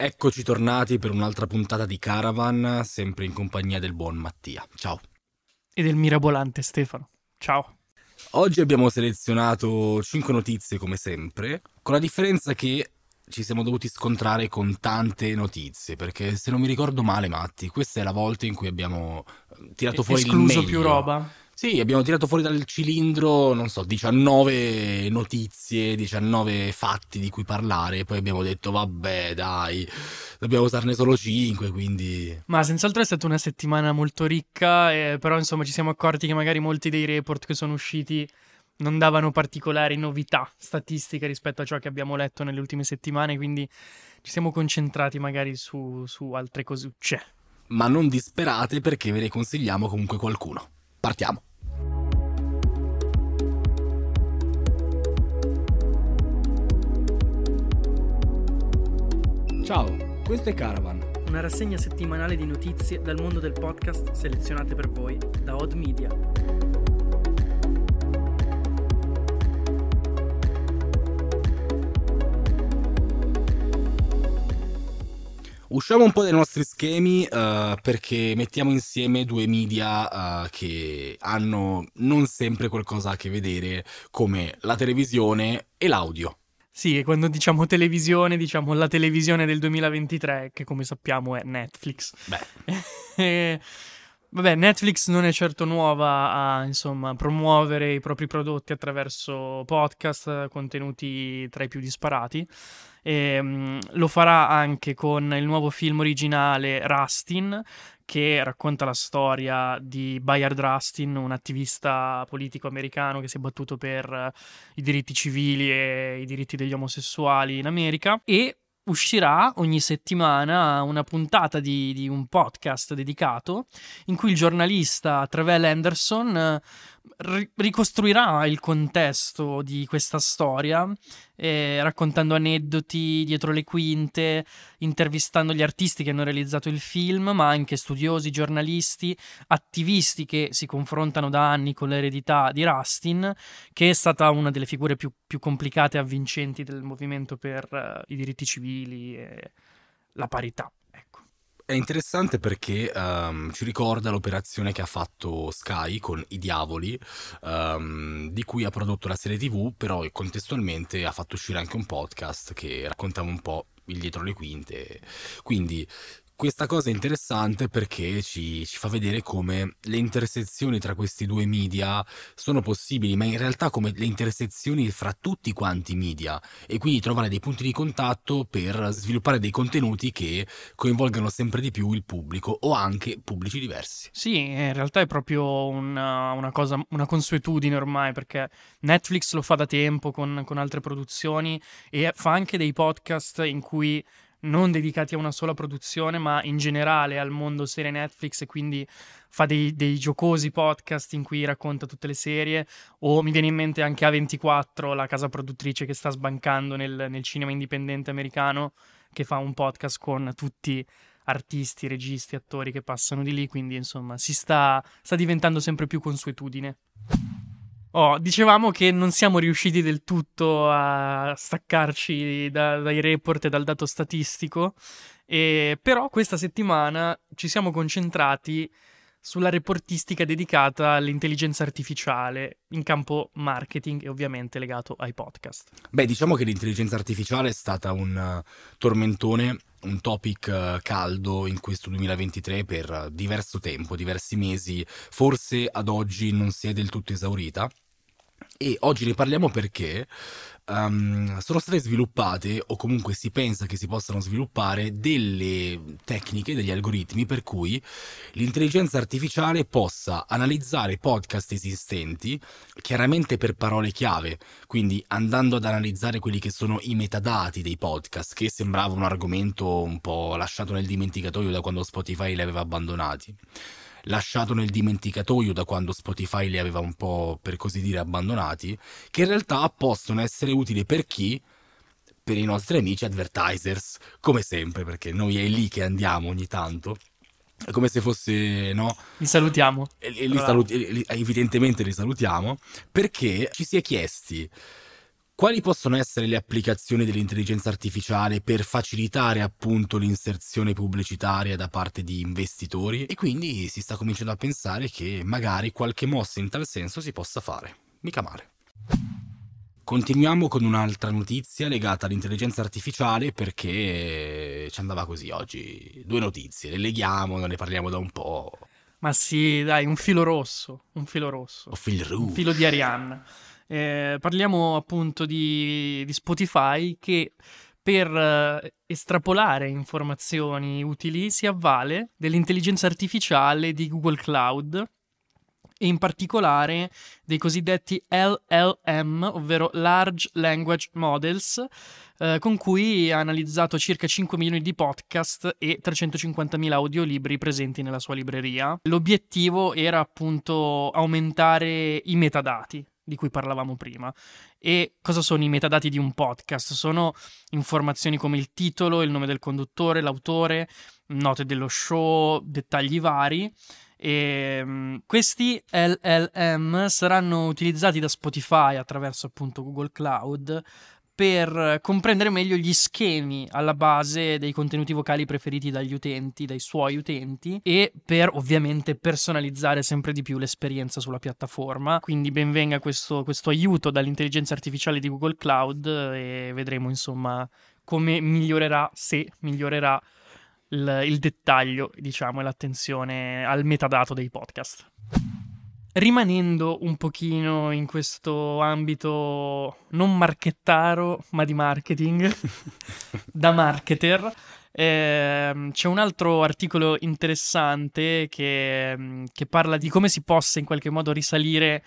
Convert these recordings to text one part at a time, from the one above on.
Eccoci tornati per un'altra puntata di Caravan, sempre in compagnia del buon Mattia. Ciao. E del mirabolante Stefano. Ciao. Oggi abbiamo selezionato 5 notizie come sempre, con la differenza che ci siamo dovuti scontrare con tante notizie, perché se non mi ricordo male, Matti, questa è la volta in cui abbiamo eh, tirato fuori Escluso il meglio. più roba. Sì, abbiamo tirato fuori dal cilindro, non so, 19 notizie, 19 fatti di cui parlare, poi abbiamo detto vabbè, dai, dobbiamo usarne solo 5, quindi Ma senz'altro è stata una settimana molto ricca, eh, però insomma ci siamo accorti che magari molti dei report che sono usciti non davano particolari novità statistiche rispetto a ciò che abbiamo letto nelle ultime settimane, quindi ci siamo concentrati magari su, su altre cosucce. ma non disperate perché ve ne consigliamo comunque qualcuno. Partiamo. Ciao, questo è Caravan. Una rassegna settimanale di notizie dal mondo del podcast selezionate per voi da Odd Media. Usciamo un po' dai nostri schemi eh, perché mettiamo insieme due media eh, che hanno non sempre qualcosa a che vedere come la televisione e l'audio. Sì, e quando diciamo televisione, diciamo la televisione del 2023, che come sappiamo è Netflix. Beh, Eh, Vabbè, Netflix non è certo nuova a, insomma, promuovere i propri prodotti attraverso podcast, contenuti tra i più disparati. E, mm, lo farà anche con il nuovo film originale Rustin, che racconta la storia di Bayard Rustin, un attivista politico americano che si è battuto per eh, i diritti civili e i diritti degli omosessuali in America. E uscirà ogni settimana una puntata di, di un podcast dedicato in cui il giornalista Trevel Anderson ricostruirà il contesto di questa storia, eh, raccontando aneddoti dietro le quinte, intervistando gli artisti che hanno realizzato il film, ma anche studiosi, giornalisti, attivisti che si confrontano da anni con l'eredità di Rustin, che è stata una delle figure più, più complicate e avvincenti del movimento per eh, i diritti civili e la parità. Ecco. È interessante perché ehm, ci ricorda l'operazione che ha fatto Sky con I Diavoli, ehm, di cui ha prodotto la serie TV, però contestualmente ha fatto uscire anche un podcast che raccontava un po' il dietro le quinte. Quindi questa cosa è interessante perché ci, ci fa vedere come le intersezioni tra questi due media sono possibili, ma in realtà come le intersezioni fra tutti quanti i media e quindi trovare dei punti di contatto per sviluppare dei contenuti che coinvolgano sempre di più il pubblico o anche pubblici diversi. Sì, in realtà è proprio una, una cosa, una consuetudine ormai, perché Netflix lo fa da tempo con, con altre produzioni e fa anche dei podcast in cui non dedicati a una sola produzione, ma in generale al mondo serie Netflix e quindi fa dei, dei giocosi podcast in cui racconta tutte le serie o mi viene in mente anche A24, la casa produttrice che sta sbancando nel, nel cinema indipendente americano, che fa un podcast con tutti artisti, registi, attori che passano di lì, quindi insomma si sta, sta diventando sempre più consuetudine. Oh, dicevamo che non siamo riusciti del tutto a staccarci da- dai report e dal dato statistico, e però questa settimana ci siamo concentrati sulla reportistica dedicata all'intelligenza artificiale in campo marketing e ovviamente legato ai podcast. Beh, diciamo che l'intelligenza artificiale è stata un eh, tormentone, un topic eh, caldo in questo 2023 per eh, diverso tempo, diversi mesi, forse ad oggi non si è del tutto esaurita. E oggi ne parliamo perché ehm, sono state sviluppate, o comunque si pensa che si possano sviluppare, delle tecniche, degli algoritmi per cui l'intelligenza artificiale possa analizzare podcast esistenti, chiaramente per parole chiave, quindi andando ad analizzare quelli che sono i metadati dei podcast, che sembrava un argomento un po' lasciato nel dimenticatoio da quando Spotify li aveva abbandonati lasciato nel dimenticatoio da quando Spotify li aveva un po' per così dire abbandonati, che in realtà possono essere utili per chi? Per i nostri amici advertisers, come sempre, perché noi è lì che andiamo ogni tanto. È come se fosse, no? Li salutiamo. E, e li saluti- e evidentemente li salutiamo, perché ci si è chiesti quali possono essere le applicazioni dell'intelligenza artificiale per facilitare appunto l'inserzione pubblicitaria da parte di investitori e quindi si sta cominciando a pensare che magari qualche mossa in tal senso si possa fare. Mica male. Continuiamo con un'altra notizia legata all'intelligenza artificiale perché ci andava così oggi. Due notizie, le leghiamo, ne parliamo da un po'. Ma sì, dai, un filo rosso, un filo rosso. O fil Un filo di Arianna. Eh, parliamo appunto di, di, Spotify che per eh, estrapolare informazioni utili si avvale dell'intelligenza artificiale di Google Cloud e in particolare dei cosiddetti LLM, ovvero Large Language Models, eh, con cui ha analizzato circa 5 milioni di podcast e 350.000 audiolibri presenti nella sua libreria. L'obiettivo era appunto aumentare i metadati di cui parlavamo prima. E cosa sono i metadati di un podcast? Sono informazioni come il titolo, il nome del conduttore, l'autore, note dello show, dettagli vari. E um, questi LLM saranno utilizzati da Spotify attraverso appunto Google Cloud per comprendere meglio gli schemi alla base dei contenuti vocali preferiti dagli utenti, dai suoi utenti e per ovviamente personalizzare sempre di più l'esperienza sulla piattaforma. Quindi benvenga questo, questo aiuto dall'intelligenza artificiale di Google Cloud e vedremo insomma come migliorerà, se migliorerà il, il dettaglio, diciamo, e l'attenzione al metadato dei podcast. Rimanendo un pochino in questo ambito non marchettaro, ma di marketing, da marketer, eh, c'è un altro articolo interessante che, che parla di come si possa in qualche modo risalire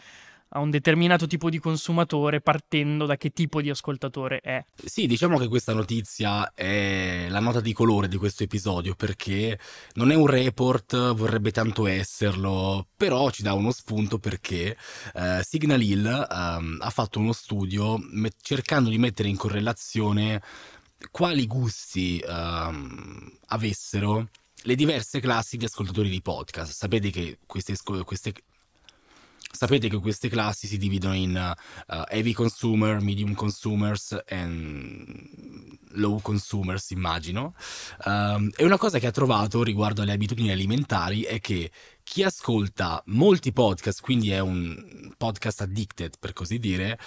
a un determinato tipo di consumatore partendo da che tipo di ascoltatore è. Sì, diciamo che questa notizia è la nota di colore di questo episodio perché non è un report, vorrebbe tanto esserlo, però ci dà uno spunto perché eh, Signal Hill um, ha fatto uno studio met- cercando di mettere in correlazione quali gusti um, avessero le diverse classi di ascoltatori di podcast. Sapete che queste, queste Sapete che queste classi si dividono in uh, heavy consumer, medium consumers e low consumers, immagino. Um, e una cosa che ha trovato riguardo alle abitudini alimentari è che chi ascolta molti podcast, quindi è un podcast addicted per così dire,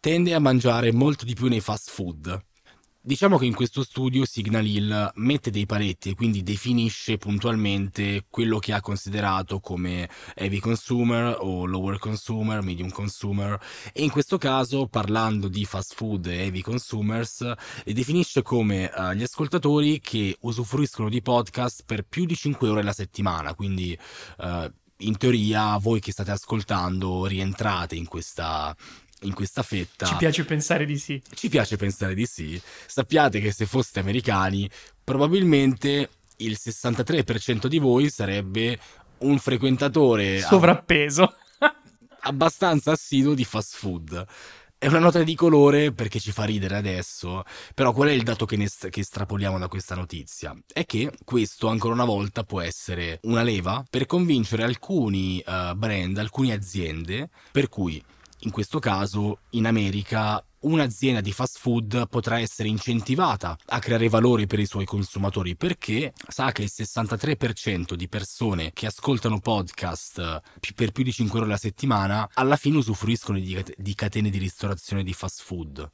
tende a mangiare molto di più nei fast food Diciamo che in questo studio Signal Hill mette dei paletti e quindi definisce puntualmente quello che ha considerato come heavy consumer o lower consumer, medium consumer. E in questo caso parlando di fast food e heavy consumers definisce come uh, gli ascoltatori che usufruiscono di podcast per più di 5 ore alla settimana, quindi uh, in teoria voi che state ascoltando rientrate in questa in questa fetta. Ci piace pensare di sì. Ci piace pensare di sì. Sappiate che se foste americani, probabilmente il 63% di voi sarebbe un frequentatore sovrappeso abbastanza assiduo di fast food. È una nota di colore perché ci fa ridere adesso, però qual è il dato che, ne che estrapoliamo da questa notizia? È che questo ancora una volta può essere una leva per convincere alcuni uh, brand, alcune aziende, per cui in questo caso, in America, un'azienda di fast food potrà essere incentivata a creare valori per i suoi consumatori perché sa che il 63% di persone che ascoltano podcast per più di 5 ore alla settimana alla fine usufruiscono di, catene di ristorazione di fast food.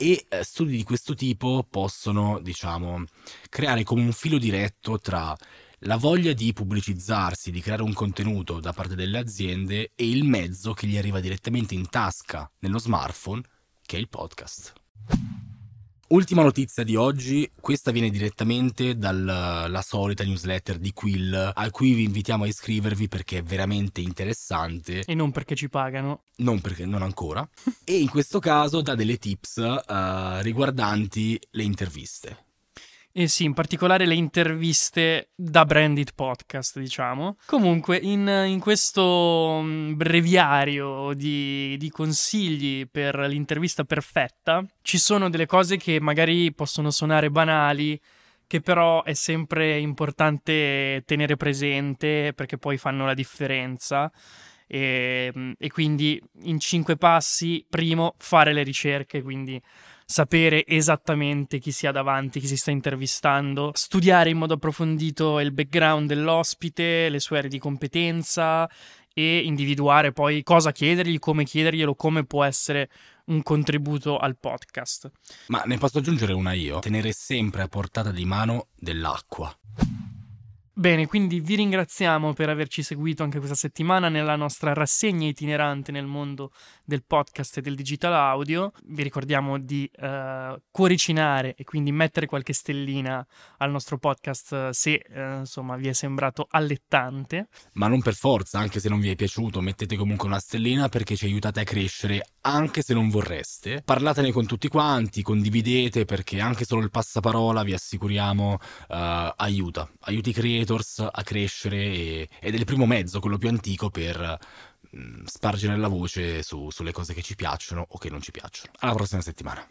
E eh, studi di questo tipo possono, diciamo, creare come un filo diretto tra la voglia di pubblicizzarsi, di creare un contenuto da parte delle aziende e il mezzo che gli arriva direttamente in tasca nello smartphone, che è il podcast. Ultima notizia di oggi, questa viene direttamente dalla solita newsletter di Quill, a cui vi invitiamo a iscrivervi perché è veramente interessante. E non perché ci pagano. Non perché non ancora. e in questo caso dà delle tips uh, riguardanti le interviste. Eh sì, in particolare le interviste da branded podcast, diciamo. Comunque, in, in questo mm, breviario di, di, consigli per l'intervista perfetta, ci sono delle cose che magari possono suonare banali, che però è sempre importante tenere presente perché poi fanno la differenza. e, e quindi in cinque passi, primo, fare le ricerche, quindi sapere esattamente chi si ha davanti, chi si sta intervistando, studiare in modo approfondito il background dell'ospite, le sue aree di competenza e individuare poi cosa chiedergli, come chiederglielo, come può essere un contributo al podcast. Ma ne posso aggiungere una io? Tenere sempre a portata di mano dell'acqua. Bene, quindi vi ringraziamo per averci seguito anche questa settimana nella nostra rassegna itinerante nel mondo del podcast e del digital audio. Vi ricordiamo di uh, cuoricinare e quindi mettere qualche stellina al nostro podcast se uh, insomma vi è sembrato allettante. Ma non per forza, anche se non vi è piaciuto, mettete comunque una stellina perché ci aiutate a crescere anche se non vorreste. Parlatene con tutti quanti, condividete perché anche solo il passaparola vi assicuriamo uh, aiuta, aiuti i creators a crescere e, ed è il primo mezzo, quello più antico per mh, mm, spargere la voce su, sulle cose che ci piacciono o che non ci piacciono. Alla prossima settimana.